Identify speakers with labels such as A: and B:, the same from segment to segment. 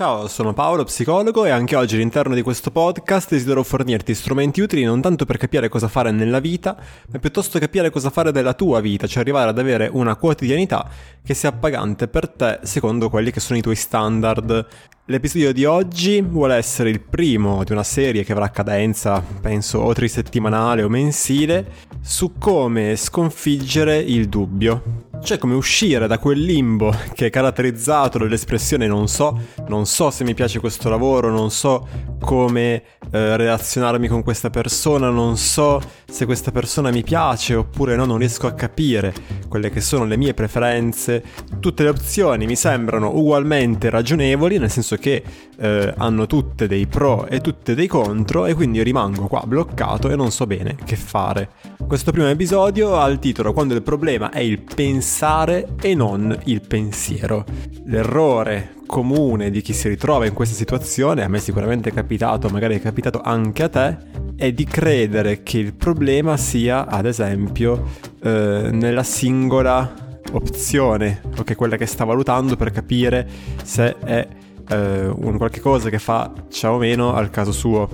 A: Ciao, sono Paolo, psicologo e anche oggi all'interno di questo podcast desidero fornirti strumenti utili non tanto per capire cosa fare nella vita, ma piuttosto capire cosa fare della tua vita, cioè arrivare ad avere una quotidianità che sia appagante per te secondo quelli che sono i tuoi standard. L'episodio di oggi vuole essere il primo di una serie che avrà cadenza, penso, o trisettimanale o mensile, su come sconfiggere il dubbio. Cioè come uscire da quel limbo che è caratterizzato dall'espressione non so, non so se mi piace questo lavoro, non so come eh, relazionarmi con questa persona, non so se questa persona mi piace oppure no, non riesco a capire quelle che sono le mie preferenze. Tutte le opzioni mi sembrano ugualmente ragionevoli, nel senso che eh, hanno tutte dei pro e tutte dei contro e quindi rimango qua bloccato e non so bene che fare. Questo primo episodio ha il titolo Quando il problema è il pensare e non il pensiero. L'errore comune di chi si ritrova in questa situazione, a me sicuramente è capitato, magari è capitato anche a te, è di credere che il problema sia, ad esempio, eh, nella singola opzione, ok, quella che sta valutando per capire se è eh, un qualche cosa che faccia o meno al caso suo.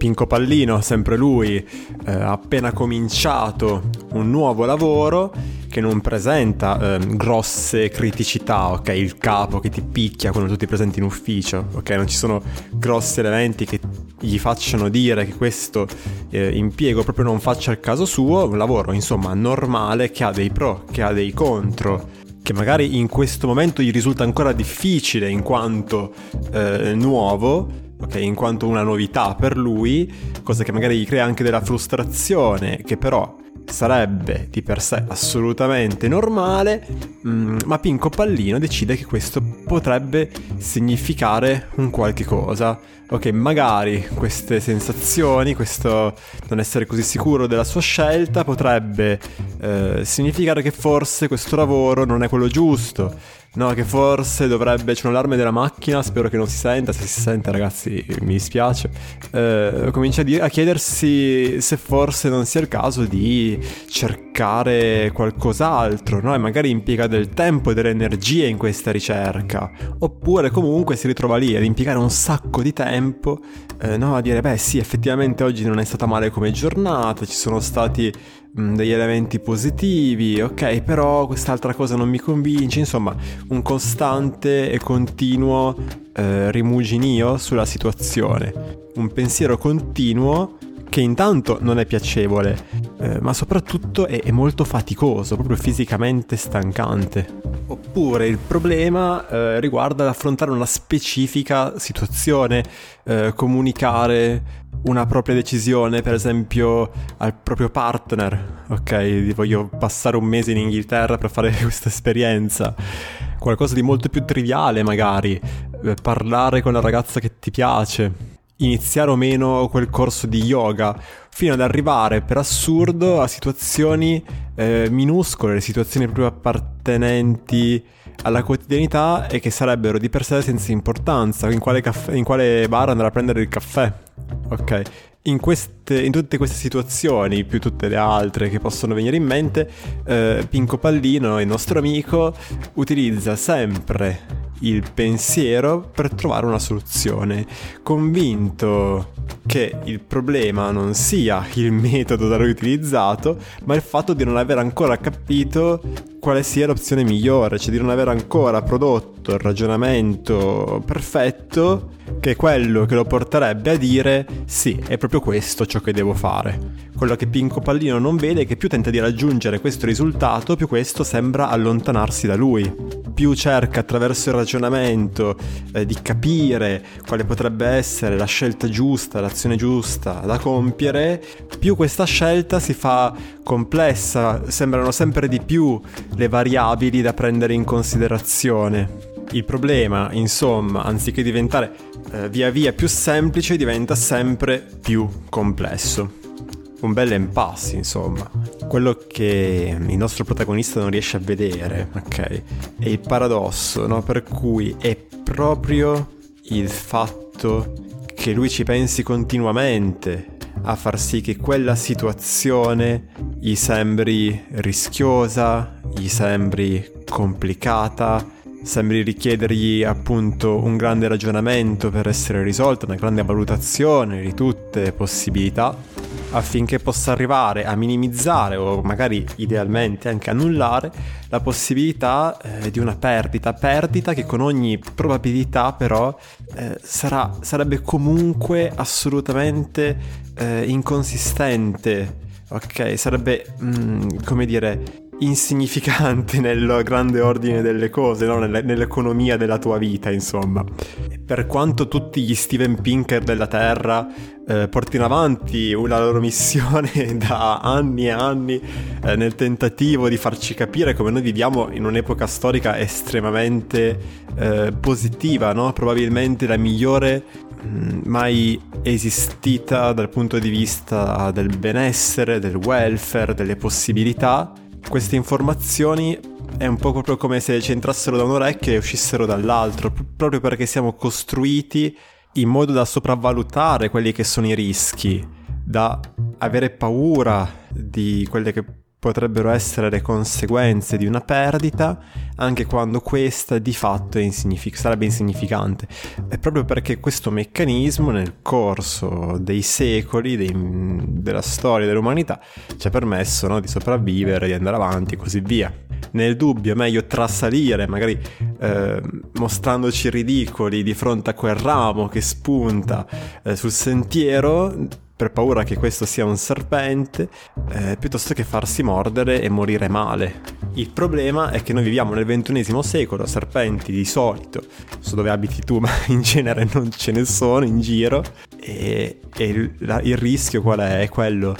A: Pinco Pallino, sempre lui, eh, appena cominciato un nuovo lavoro che non presenta eh, grosse criticità, ok? Il capo che ti picchia quando tu ti presenti in ufficio, ok? Non ci sono grossi elementi che gli facciano dire che questo eh, impiego proprio non faccia il caso suo, un lavoro insomma normale che ha dei pro, che ha dei contro che magari in questo momento gli risulta ancora difficile in quanto eh, nuovo, ok, in quanto una novità per lui, cosa che magari gli crea anche della frustrazione, che però sarebbe di per sé assolutamente normale, mm, ma Pinco Pallino decide che questo potrebbe significare un qualche cosa. Ok, magari queste sensazioni, questo non essere così sicuro della sua scelta potrebbe eh, significare che forse questo lavoro non è quello giusto No, che forse dovrebbe. C'è un allarme della macchina, spero che non si senta. Se si sente, ragazzi, mi dispiace. Eh, comincia a, di- a chiedersi se forse non sia il caso di cercare qualcos'altro, no? E magari impiega del tempo e delle energie in questa ricerca. Oppure comunque si ritrova lì ad impiegare un sacco di tempo, eh, no? A dire, beh, sì, effettivamente oggi non è stata male come giornata, ci sono stati Mm, degli elementi positivi, ok, però quest'altra cosa non mi convince, insomma, un costante e continuo eh, rimuginio sulla situazione, un pensiero continuo che intanto non è piacevole, eh, ma soprattutto è, è, molto faticoso, proprio fisicamente stancante. Oppure il problema eh, riguarda l'affrontare una specifica situazione, eh, comunicare una propria decisione, per esempio al proprio partner, ok, voglio passare un mese in Inghilterra per fare questa esperienza, qualcosa di molto più triviale magari, eh, parlare con la ragazza che ti piace, iniziare o meno quel corso di yoga, fino ad arrivare per assurdo a situazioni eh, minuscole, situazioni proprio appartenenti alla quotidianità e che sarebbero di per sé senza importanza, in quale, caffè, in quale bar andare a prendere il caffè, ok? In, queste, in, tutte queste situazioni, più tutte le altre che possono venire in mente, eh, Pinco Pallino, il nostro amico, utilizza sempre il pensiero per trovare una soluzione, convinto che il problema non sia il metodo da lui utilizzato, ma il fatto di non aver ancora capito quale sia l'opzione migliore, cioè di non aver ancora prodotto il ragionamento perfetto che è quello che lo porterebbe a dire sì, è proprio questo ciò che devo fare. Quello che Pinco Pallino non vede è che più tenta di raggiungere questo risultato, più questo sembra allontanarsi da lui più cerca attraverso il ragionamento eh, di capire quale potrebbe essere la scelta giusta, l'azione giusta da compiere, più questa scelta si fa complessa, sembrano sempre di più le variabili da prendere in considerazione. Il problema, insomma, anziché diventare eh, via via più semplice, diventa sempre più complesso un bel impasse, insomma. Quello che il nostro protagonista non riesce a vedere, ok? È il paradosso, no? Per cui è proprio il fatto che lui ci pensi continuamente a far sì che quella situazione gli sembri rischiosa, gli sembri complicata, sembri richiedergli appunto un grande ragionamento per essere risolta, una grande valutazione di tutte le possibilità affinché possa arrivare a minimizzare o magari idealmente anche annullare la possibilità eh, di una perdita, perdita che con ogni probabilità però eh, sarà, sarebbe comunque assolutamente eh, inconsistente, ok? Sarebbe, mm, come dire, insignificante nel grande ordine delle cose, no? nell'economia della tua vita, insomma. Per quanto tutti gli Steven Pinker della Terra eh, portino avanti la loro missione da anni e anni eh, nel tentativo di farci capire come noi viviamo in un'epoca storica estremamente eh, positiva, no? probabilmente la migliore mm, mai esistita dal punto di vista del benessere, del welfare, delle possibilità queste informazioni è un po' proprio come se ci entrassero da un orecchio e uscissero dall'altro, proprio perché siamo costruiti in modo da sopravvalutare quelli che sono i rischi, da avere paura di quelle che potrebbero essere le conseguenze di una perdita anche quando questa di fatto insignific- sarebbe insignificante. È proprio perché questo meccanismo nel corso dei secoli, dei, della storia dell'umanità, ci ha permesso no, di sopravvivere, di andare avanti e così via. Nel dubbio è meglio trasalire, magari eh, mostrandoci ridicoli di fronte a quel ramo che spunta eh, sul sentiero per paura che questo sia un serpente, eh, piuttosto che farsi mordere e morire male. Il problema è che noi viviamo nel XXI secolo, serpenti di solito, so dove abiti tu, ma in genere non ce ne sono in giro, e, e il, la, il, rischio qual è? È quello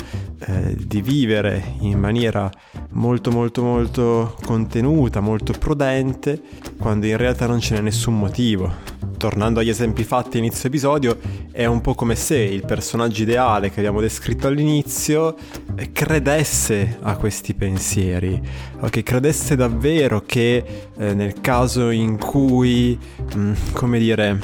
A: eh, di vivere in maniera molto molto molto contenuta, molto prudente, quando in realtà non ce n'è nessun motivo tornando agli esempi fatti inizio episodio, è un po' come se il personaggio ideale che abbiamo descritto all'inizio credesse a questi pensieri, che credesse davvero che eh, nel caso in cui, mh, mm, come dire,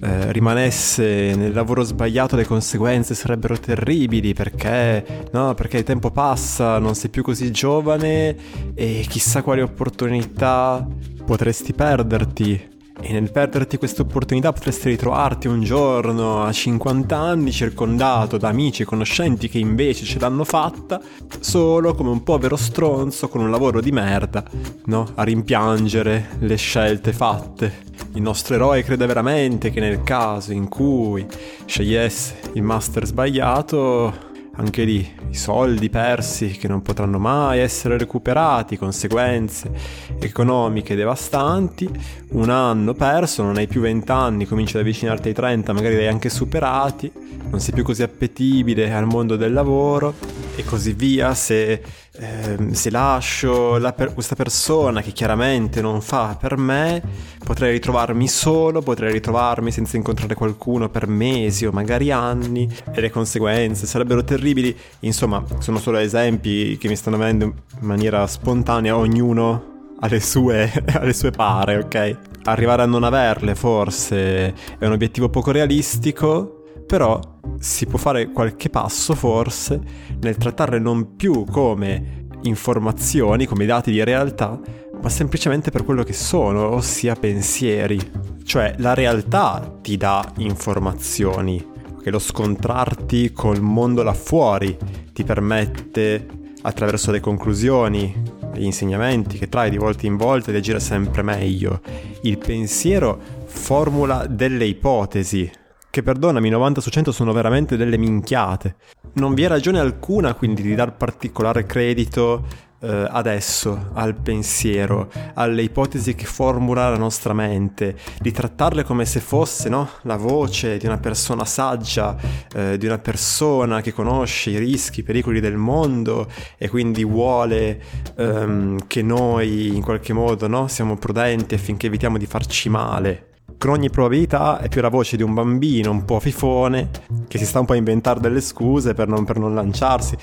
A: eh, rimanesse nel lavoro sbagliato le conseguenze sarebbero terribili perché, no, perché il tempo passa, non sei più così giovane e chissà quali opportunità potresti perderti e nel perderti questa opportunità potresti ritrovarti un giorno a 50 anni circondato da amici e conoscenti che invece ce l'hanno fatta solo come un povero stronzo con un lavoro di merda, no? A rimpiangere le scelte fatte. Il nostro eroe crede veramente che nel caso in cui scegliesse il master sbagliato anche lì i soldi persi che non potranno mai essere recuperati, conseguenze economiche devastanti, un anno perso, non hai più 20 anni, cominci ad avvicinarti ai 30, magari li hai anche superati, non sei più così appetibile al mondo del lavoro e così via se eh, se lascio per- questa persona che chiaramente non fa per me, potrei ritrovarmi solo, potrei ritrovarmi senza incontrare qualcuno per mesi o magari anni e le conseguenze sarebbero terribili. Insomma, sono solo esempi che mi stanno venendo in maniera spontanea, ognuno alle sue, alle sue pare, ok? Arrivare a non averle forse è un obiettivo poco realistico, però si può fare qualche passo forse nel trattarle non più come informazioni, come dati di realtà, ma semplicemente per quello che sono, ossia pensieri. Cioè la realtà ti dà informazioni, che lo scontrarti col mondo là fuori ti permette attraverso le conclusioni, gli insegnamenti che trai di volta in volta di agire sempre meglio. Il pensiero formula delle ipotesi, che perdonami, 90 su 100 sono veramente delle minchiate. Non vi è ragione alcuna quindi di dar particolare credito eh, adesso al pensiero, alle ipotesi che formula la nostra mente, di trattarle come se fosse no? la voce di una persona saggia, eh, di una persona che conosce i rischi, i pericoli del mondo e quindi vuole ehm, che noi in qualche modo no? siamo prudenti affinché evitiamo di farci male con ogni probabilità è più la voce di un bambino un po' fifone che si sta un po' a inventare delle scuse per non, per non lanciarsi.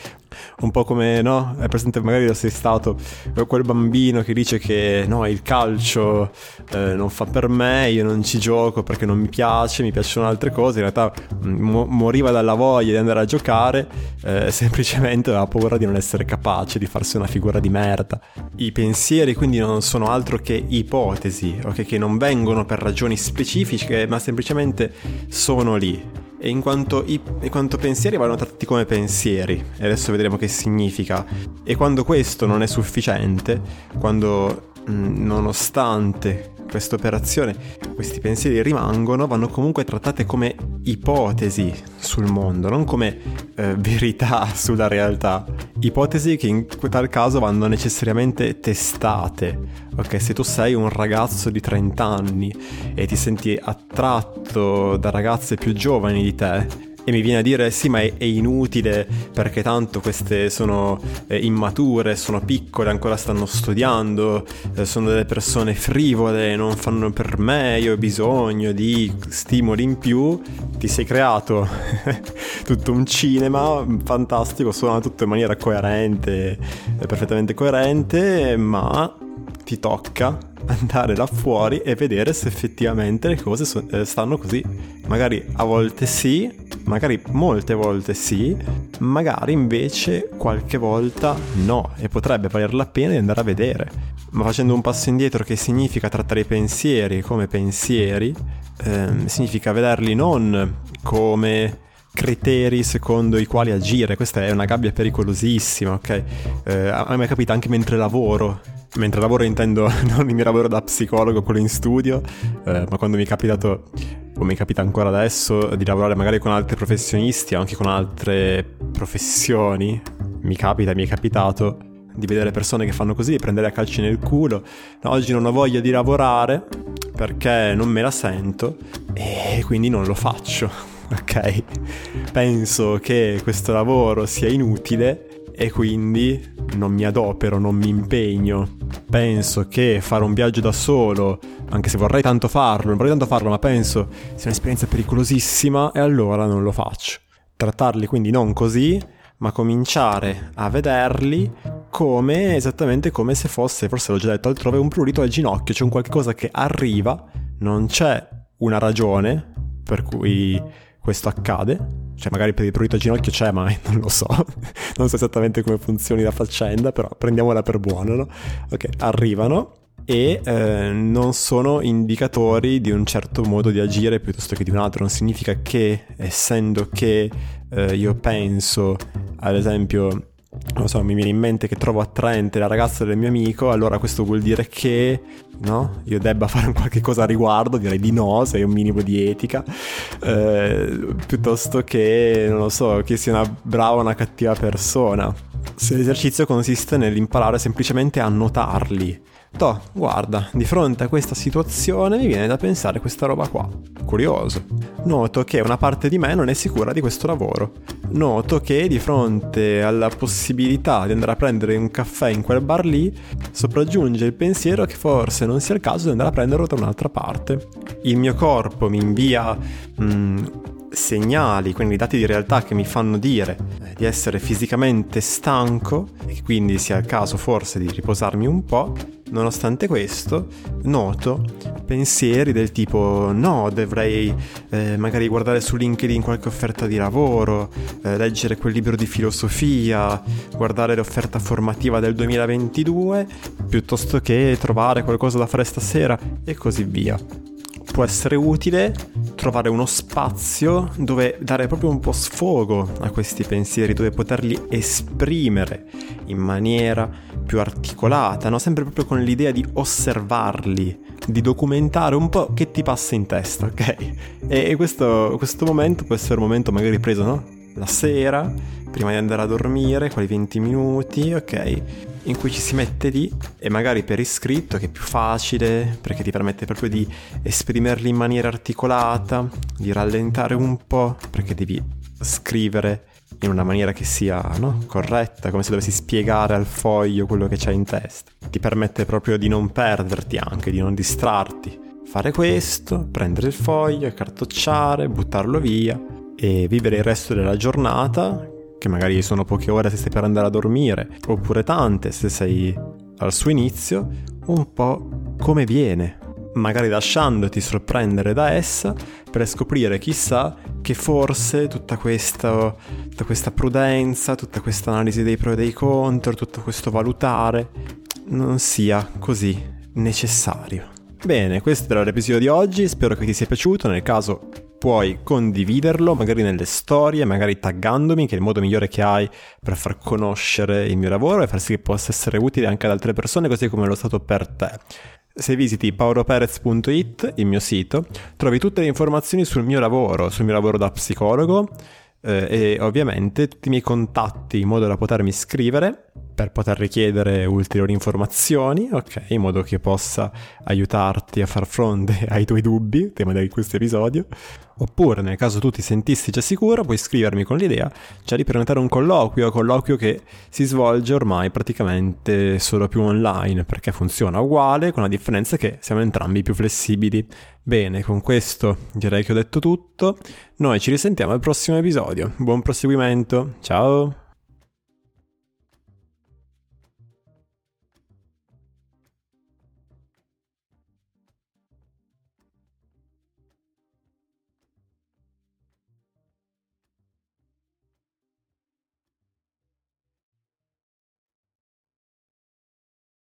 A: Un po' come, no? È presente magari sei stato quel bambino che dice che no, il calcio eh, non fa per me, io non ci gioco perché non mi piace, mi piacciono altre cose, in realtà mm, mo- moriva dalla voglia di andare a giocare, eh, semplicemente aveva paura di non essere capace, di farsi una figura di merda. I pensieri quindi non sono altro che ipotesi, ok? Che non vengono per ragioni specifiche, ma semplicemente sono lì e in quanto, i, in quanto pensieri vanno trattati come pensieri, e adesso vedremo che significa, e quando questo non è sufficiente, quando mh, nonostante questa operazione, questi pensieri rimangono, vanno comunque trattate come ipotesi sul mondo, non come eh, verità sulla realtà. Ipotesi che in tal caso vanno necessariamente testate. Ok, se tu sei un ragazzo di 30 anni e ti senti attratto da ragazze più giovani di te, e mi viene a dire sì ma è, è inutile perché tanto queste sono eh, immature, sono piccole, ancora stanno studiando, eh, sono delle persone frivole, non fanno per me, io ho bisogno di stimoli in più, ti sei creato tutto un cinema fantastico, suona tutto in maniera coerente, perfettamente coerente, ma ti tocca andare là fuori e vedere se effettivamente le cose so- eh, stanno così. Magari a volte sì, magari molte volte sì, magari invece qualche volta no e potrebbe valer la pena di andare a vedere. Ma facendo un passo indietro che significa trattare i pensieri come pensieri, ehm, significa vederli non come criteri secondo i quali agire. Questa è una gabbia pericolosissima, ok? Eh, a me capita anche mentre lavoro mentre lavoro intendo non il mio lavoro da psicologo, quello in studio, eh, ma quando mi è capitato, o mi capita ancora adesso, di lavorare magari con altri professionisti o anche con altre professioni, mi capita, mi è capitato di vedere persone che fanno così, di prendere a calci nel culo. No, oggi non ho voglia di lavorare perché non me la sento e quindi non lo faccio, ok? Penso che questo lavoro sia inutile e quindi non mi adopero, non mi impegno. Penso che fare un viaggio da solo, anche se vorrei tanto farlo, non vorrei tanto farlo, ma penso sia un'esperienza pericolosissima e allora non lo faccio. Trattarli quindi non così, ma cominciare a vederli come esattamente come se fosse, forse l'ho già detto altrove, un prurito al ginocchio, c'è un qualcosa che arriva, non c'è una ragione per cui questo accade, cioè magari per il prurito a ginocchio c'è, ma non lo so, non so esattamente come funzioni la faccenda, però prendiamola per buono, no? Ok, arrivano e eh, non sono indicatori di un certo modo di agire piuttosto che di un altro, non significa che essendo che eh, io penso, ad esempio, non so, mi viene in mente che trovo attraente la ragazza del mio amico, allora questo vuol dire che no, io debba fare qualche cosa a riguardo, direi di no, se hai un minimo di etica, eh, piuttosto che, non lo so, che sia una brava o una cattiva persona. Se l'esercizio consiste nell'imparare semplicemente a notarli, Toh, guarda, di fronte a questa situazione mi viene da pensare questa roba qua. Curioso. Noto che una parte di me non è sicura di questo lavoro. Noto che di fronte alla possibilità di andare a prendere un caffè in quel bar lì, sopraggiunge il pensiero che forse non sia il caso di andare a prenderlo da un'altra parte. Il mio corpo mi invia mm, segnali, quindi dati di realtà che mi fanno dire eh, di essere fisicamente stanco e quindi sia il caso forse di riposarmi un po', Nonostante questo, noto pensieri del tipo no, dovrei eh, magari guardare su LinkedIn qualche offerta di lavoro, eh, leggere quel libro di filosofia, guardare l'offerta formativa del 2022, piuttosto che trovare qualcosa da fare stasera e così via. Può essere utile trovare uno spazio dove dare proprio un po' sfogo a questi pensieri, dove poterli esprimere in maniera più articolata, no? sempre proprio con l'idea di osservarli, di documentare un po' che ti passa in testa, ok? E questo, questo momento può essere un momento magari preso, no? La sera, prima di andare a dormire, quei 20 minuti, ok? In cui ci si mette lì e magari per iscritto, che è più facile, perché ti permette proprio di esprimerli in maniera articolata, di rallentare un po', perché devi scrivere in una maniera che sia no? corretta, come se dovessi spiegare al foglio quello che c'è in testa. Ti permette proprio di non perderti anche, di non distrarti. Fare questo, prendere il foglio, cartocciare, buttarlo via e vivere il resto della giornata che magari sono poche ore se stai per andare a dormire, oppure tante se sei al suo inizio, un po' come viene, magari lasciandoti sorprendere da essa per scoprire chissà che forse tutta questa, tutta questa prudenza, tutta questa analisi dei pro e dei contro, tutto questo valutare non sia così necessario. Bene, questo era l'episodio di oggi, spero che ti sia piaciuto, nel caso puoi condividerlo magari nelle storie, magari taggandomi, che è il modo migliore che hai per far conoscere il mio lavoro e far sì che possa essere utile anche ad altre persone, così come lo è stato per te. Se visiti pauroperez.it, il mio sito, trovi tutte le informazioni sul mio lavoro, sul mio lavoro da psicologo eh, e ovviamente tutti i miei contatti in modo da potermi scrivere per poter richiedere ulteriori informazioni, ok, in modo che possa aiutarti a far fronte ai tuoi dubbi, tema di questo episodio. Oppure, nel caso tu ti sentissi già sicuro, puoi scrivermi con l'idea cioè di prenotare un colloquio, colloquio che si svolge ormai praticamente solo più online, perché funziona uguale, con la differenza che siamo entrambi più flessibili. Bene, con questo direi che ho detto tutto. Noi ci risentiamo al prossimo episodio. Buon proseguimento. Ciao!